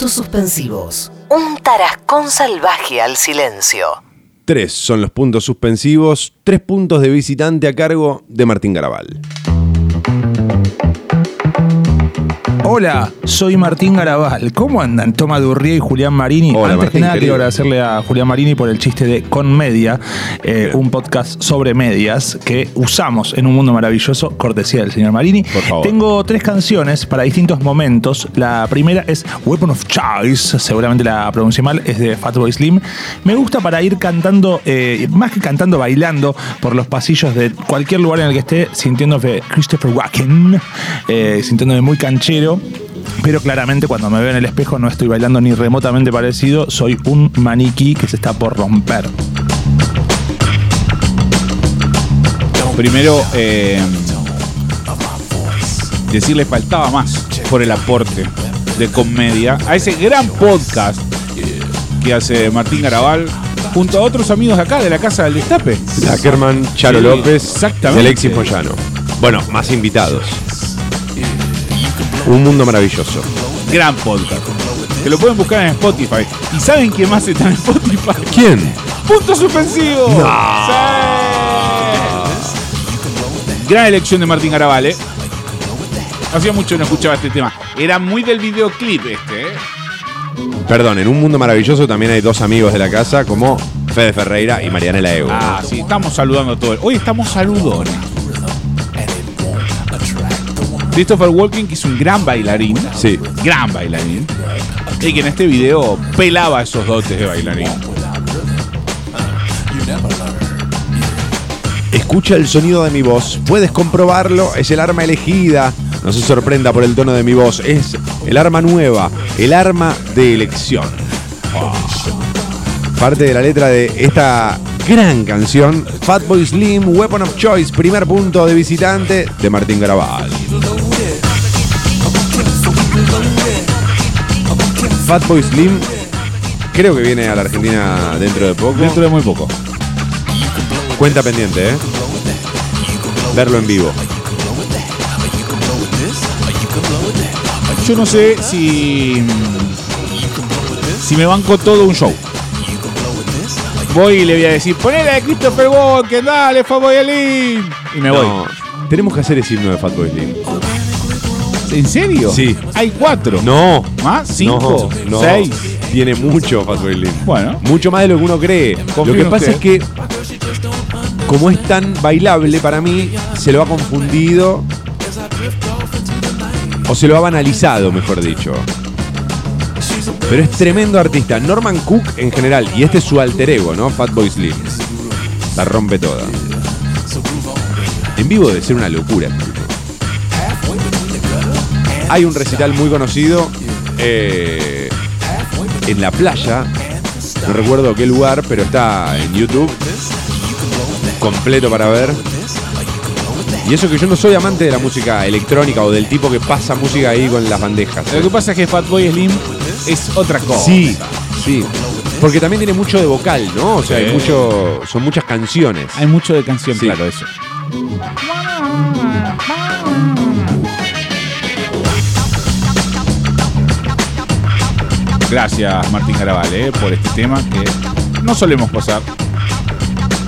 puntos suspensivos. Un tarascón salvaje al silencio. Tres son los puntos suspensivos, tres puntos de visitante a cargo de Martín Garabal. Hola, soy Martín Garabal. ¿Cómo andan Toma Durría y Julián Marini? Hola, Antes Martín, que nada, querido. quiero agradecerle a Julián Marini por el chiste de Con Media, eh, un podcast sobre medias que usamos en un mundo maravilloso, cortesía del señor Marini. Por favor. Tengo tres canciones para distintos momentos. La primera es Weapon of Choice, seguramente la pronuncié mal, es de Fatboy Slim. Me gusta para ir cantando, eh, más que cantando, bailando por los pasillos de cualquier lugar en el que esté, sintiéndome Christopher Walken, eh, sintiéndome muy canchero. Pero claramente cuando me veo en el espejo no estoy bailando ni remotamente parecido, soy un maniquí que se está por romper. Primero, eh, decirle faltaba más por el aporte de comedia a ese gran podcast que hace Martín Garabal junto a otros amigos de acá, de la Casa del Destape. Ackerman, Charo Sí, López exactamente. y Alexis Moyano. Bueno, más invitados. Un mundo maravilloso. Gran podcast. Que lo pueden buscar en Spotify. ¿Y saben quién más está en Spotify? ¿Quién? Punto suspensivo. Sí. Gran elección de Martín Garabal, ¿eh? Hacía mucho que no escuchaba este tema. Era muy del videoclip este, ¿eh? Perdón, en un mundo maravilloso también hay dos amigos de la casa como Fede Ferreira y Marianela Ego. Ah, sí, estamos saludando a todos. Hoy estamos saludones. Christopher Walken, que es un gran bailarín. Sí. Gran bailarín. Y que en este video pelaba esos dotes de bailarín. Escucha el sonido de mi voz. Puedes comprobarlo. Es el arma elegida. No se sorprenda por el tono de mi voz. Es el arma nueva. El arma de elección. Oh. Parte de la letra de esta gran canción. Fatboy Slim, Weapon of Choice. Primer punto de visitante de Martín Garabal. Fatboy Slim. Creo que viene a la Argentina dentro de poco. Dentro de muy poco. Cuenta pendiente, ¿eh? Verlo en vivo. Yo no sé si. Si me banco todo un show. Voy y le voy a decir, ponele de Christopher Walken, dale, Faboy Slim. Y me voy. Tenemos que hacer ese himno de Fatboy Slim. ¿En serio? Sí. Hay cuatro. No. ¿Más? ¿Cinco? No, no. ¿Seis? Tiene mucho Slim. Bueno. Mucho más de lo que uno cree. Confío lo que pasa usted. es que, como es tan bailable para mí, se lo ha confundido. O se lo ha banalizado, mejor dicho. Pero es tremendo artista. Norman Cook en general. Y este es su alter ego, ¿no? Fatboy Slim. La rompe toda. En vivo debe ser una locura. Hay un recital muy conocido eh, en la playa. No recuerdo qué lugar, pero está en YouTube. Completo para ver. Y eso que yo no soy amante de la música electrónica o del tipo que pasa música ahí con las bandejas. Lo que pasa es que Fatboy Slim es otra cosa. Sí, sí. Porque también tiene mucho de vocal, ¿no? O sea, Sí. hay mucho, son muchas canciones. Hay mucho de canción, Sí. claro, eso. Gracias, Martín Garabal, eh, por este tema que no solemos pasar.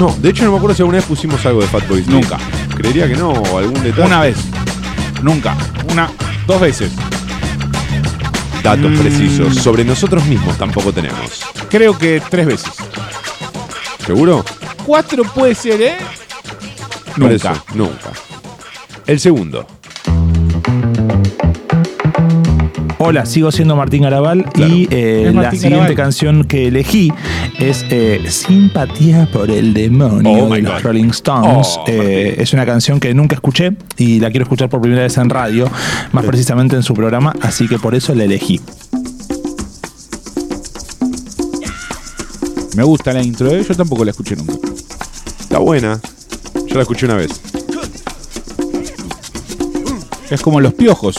No, de hecho no me acuerdo si alguna vez pusimos algo de Fatboy Slim. Nunca. Creería que no, o algún detalle. Una vez. Nunca. Una, dos veces. Datos Mm. precisos sobre nosotros mismos tampoco tenemos. Creo que tres veces. ¿Seguro? Cuatro puede ser, ¿eh? Nunca. eso, nunca. El segundo. Hola, sigo siendo Martín Garabal Claro. y eh, la siguiente Garabal. canción que elegí es eh, Simpatía por el demonio Oh de los God. Rolling Stones. Oh, Eh, es una canción que nunca escuché y la quiero escuchar por primera vez en radio, más precisamente en su programa, así que por eso la elegí. Me gusta la intro, ¿eh? Yo tampoco la escuché nunca. Está buena. Yo la escuché una vez. Es como los piojos.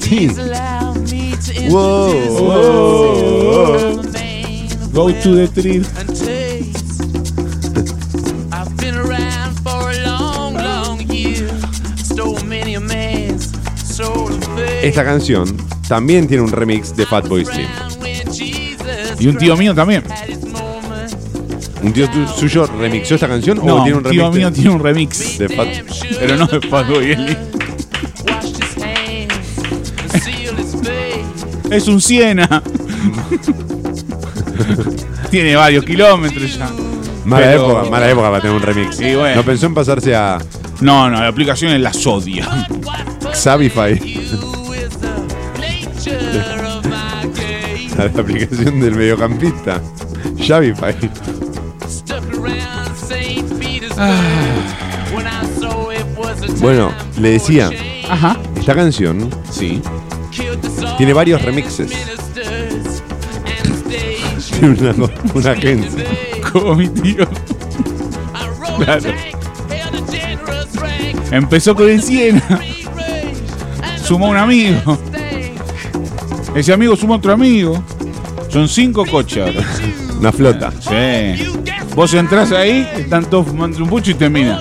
Sí. Wow. Go to the tree. Esta canción también tiene un remix de Fatboy Slim. Y un tío mío también. ¿Un tío tu- suyo remixó esta canción o No, tiene un un tío remix mío de, tiene un remix. de Fat Pero no de Fatboy Slim. Es un Siena. tiene varios kilómetros ya. Mala Pero- época, mala época para tener un remix. Y bueno. No pensó en pasarse a No, no, la aplicación es la Sodia. Xavify, a la aplicación del mediocampista. Xavify. Bueno, le decía, Ajá. Esta canción Sí. tiene varios remixes. Tiene una, una agencia. Como mi tío. Claro. Empezó con el Siena. Sumó un amigo. Ese amigo suma otro amigo. Son cinco coches ahora. Una flota. Sí. Vos entrás ahí, están todos fumando un pucho y termina.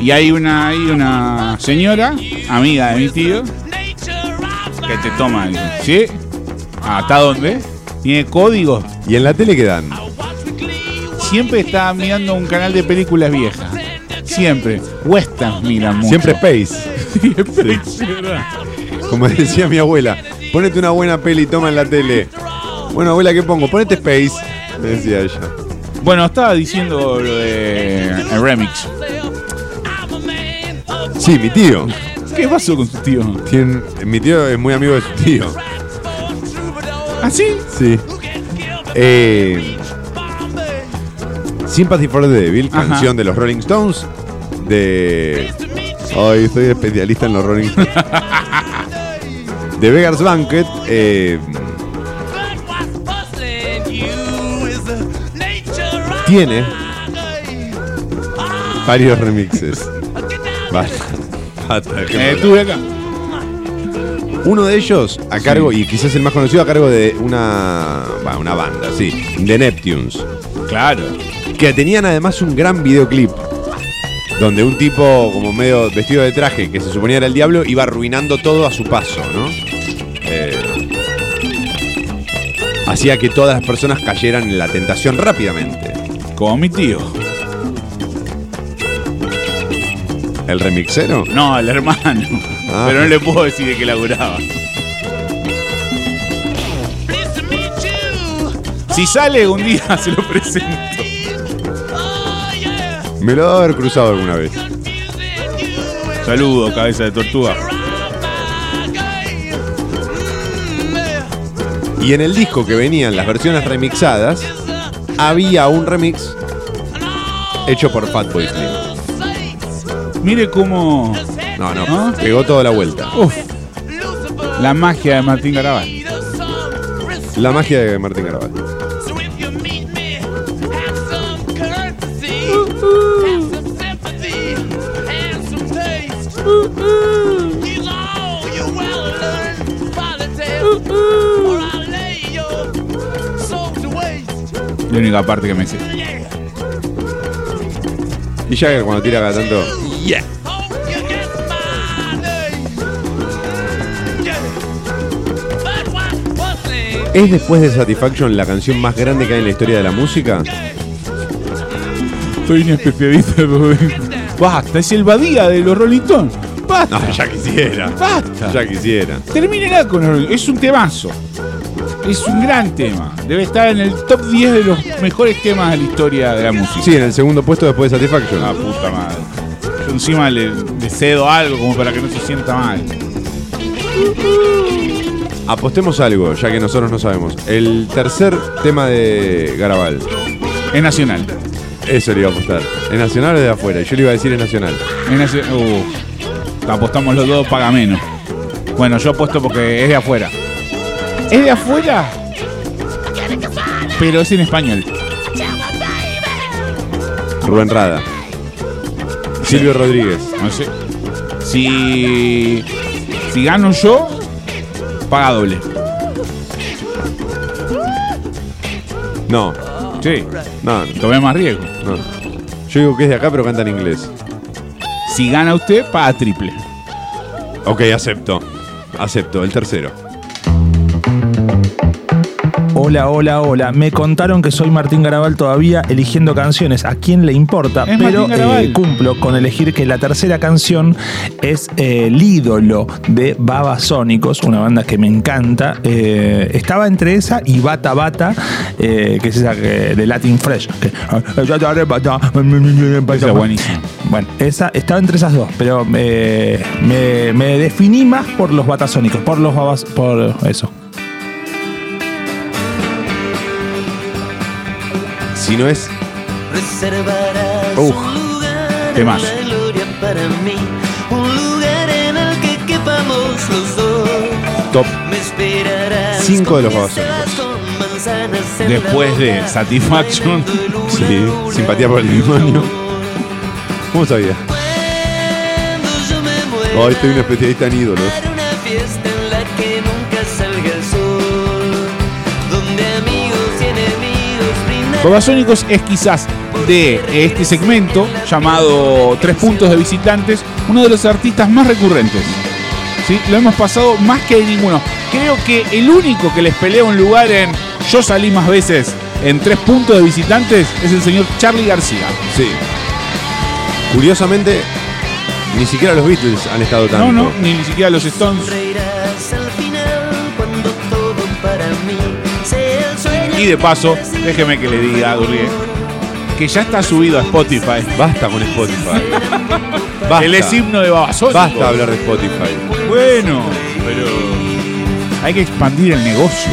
Y hay una, hay una señora, amiga de mi tío, que te toma. dice, ¿Sí? ¿Hasta dónde? Tiene código. ¿Y en la tele qué dan? Siempre está mirando un canal de películas viejas. Siempre. Western miran mucho. Siempre Space. Siempre. Sí. Como decía mi abuela, ponete una buena peli y toma en la tele. Bueno, abuela, ¿qué pongo? Ponete Space. Me decía ella. Bueno, estaba diciendo lo de el remix. Sí, mi tío. ¿Qué pasó con tu tío? Mi tío es muy amigo de su tío. ¿Ah, sí? Sí. Eh, Sympathy for the Devil, Ajá. canción de los Rolling Stones. De. Ay, soy especialista en los Rolling Stones. de Beggar's Banquet. eh, tiene varios remixes. Basta. Eh, estuve acá. Uno de ellos a cargo, y quizás el más conocido, a cargo de una, bah, una banda, sí, The Neptunes, Claro. que tenían además un gran videoclip, donde un tipo como medio vestido de traje, que se suponía era el diablo, iba arruinando todo a su paso, ¿no? Eh, hacía que todas las personas cayeran en la tentación rápidamente. Como mi tío. ¿El remixero? No, el hermano. Ah. Pero no le puedo decir de qué laburaba. Si sale un día se lo presento. Me lo debo haber cruzado alguna vez. Saludo, cabeza de tortuga. Y en el disco que venían las versiones remixadas, había un remix hecho por Fatboy Slim. Mire cómo. No, no, ¿Ah? pegó toda la vuelta. Uf. La magia de Martín Garabal. La magia de Martín Garabal. La única parte que me sé. Y ya cuando tira cada tanto. ¿Es después de Satisfaction la canción más grande que hay en la historia de la música? Soy un especialista. Basta, es el Badía de los Rolling Stones. Basta. No, ya quisiera. Basta. Ya quisiera. Termínela con los Rolling Es un temazo. Es un gran tema. Debe estar en el top 10 de los mejores temas de la historia de la música. Sí, en el segundo puesto después de Satisfaction. La puta madre. Encima le, le cedo algo como para que no se sienta mal. Apostemos algo, ya que nosotros no sabemos. El tercer tema de Garabal. Es nacional. Eso le iba a apostar. ¿Es nacional o de afuera? Yo le iba a decir es nacional. Es nacional. Uh, apostamos los dos, paga menos. Bueno, yo apuesto porque es de afuera. ¿Es de afuera? Pero es en español. Rubén Rada. Silvio Rodríguez. No sé. Si. Si gano yo, paga doble. No, Sí. no, Tomé más riesgo. no. Yo digo que es de acá, pero canta en inglés. Si gana usted, paga triple. Ok, acepto. Acepto, el tercero. Hola, hola, hola. Me contaron que soy Martín Garabal todavía eligiendo canciones. ¿A quién le importa? Es Pero eh, cumplo con elegir que la tercera canción es eh, el ídolo de Babasónicos, una banda que me encanta. Eh, estaba entre esa y Bata Bata, eh, que es esa de Latin Fresh. que- Esa buenísima. Bueno, esa estaba entre esas dos, pero eh, me, me definí más por los batasónicos, por los babas, por eso. Si no es. Uf, temazo. Top. Me esperarás. Cinco de los babasónicos. Después de Satisfaction. Sí, simpatía por el demonio. ¿Cómo sabía? Hoy estoy un especialista en ídolos. haré una fiesta en la que nunca salga el sol, donde amigos y enemigos Babasónicos es quizás de este segmento llamado Tres Puntos de Visitantes, uno de los artistas más recurrentes. ¿Sí? Lo hemos pasado más que ninguno. Creo que el único que les pelea un lugar en Yo salí más veces en Tres Puntos de Visitantes es el señor Charlie García. Sí. Curiosamente, ni siquiera los Beatles han estado tanto. No, no, ni, ni siquiera los Stones. Y de paso, déjeme que le diga, Durrié, que ya está subido a Spotify. Basta con Spotify. Basta. Él es himno de Babasónicos. Basta hablar de Spotify. Bueno, pero hay que expandir el negocio.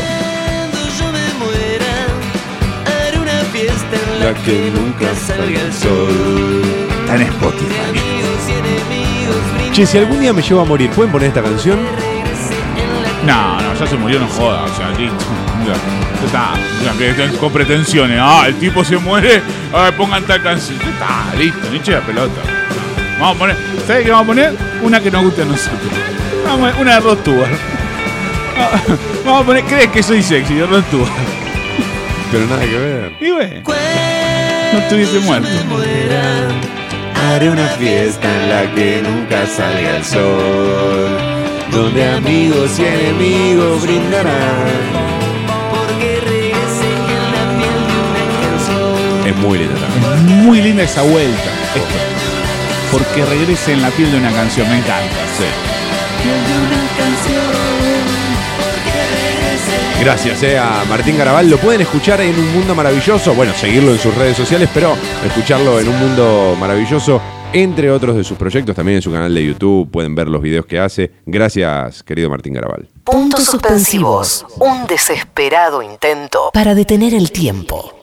La, que nunca salga el sol. Está en Spotify. Che, si algún día me llevo a morir, ¿pueden poner esta canción? No, no, ya se murió, no joda. O sea, listo. Ya, ya está. Ya, que estén con pretensiones. Ah, el tipo se muere. A ver, pongan tal canción. Ya está, listo, ni eche la pelota. Vamos a poner. ¿Sabes qué vamos a poner? Una que nos guste a nosotros. Vamos a poner una de Rod. Ah, Vamos a poner. ¿Crees que soy sexy? De Rod. Pero nada que ver. Y bueno, no estuviese muerto. Haré una fiesta en la que nunca salga el sol. Donde amigos y enemigos brindarán. Porque regrese en la piel de una canción. Es muy linda también. Es muy linda esa vuelta. Esto. Porque regrese en la piel de una canción. Me encanta. Gracias eh, a Martín Garabal. Lo pueden escuchar en Un Mundo Maravilloso. Bueno, seguirlo en sus redes sociales, pero escucharlo en Un Mundo Maravilloso, entre otros de sus proyectos, también en su canal de YouTube. Pueden ver los videos que hace. Gracias, querido Martín Garabal. Puntos suspensivos. Un desesperado intento para detener el tiempo.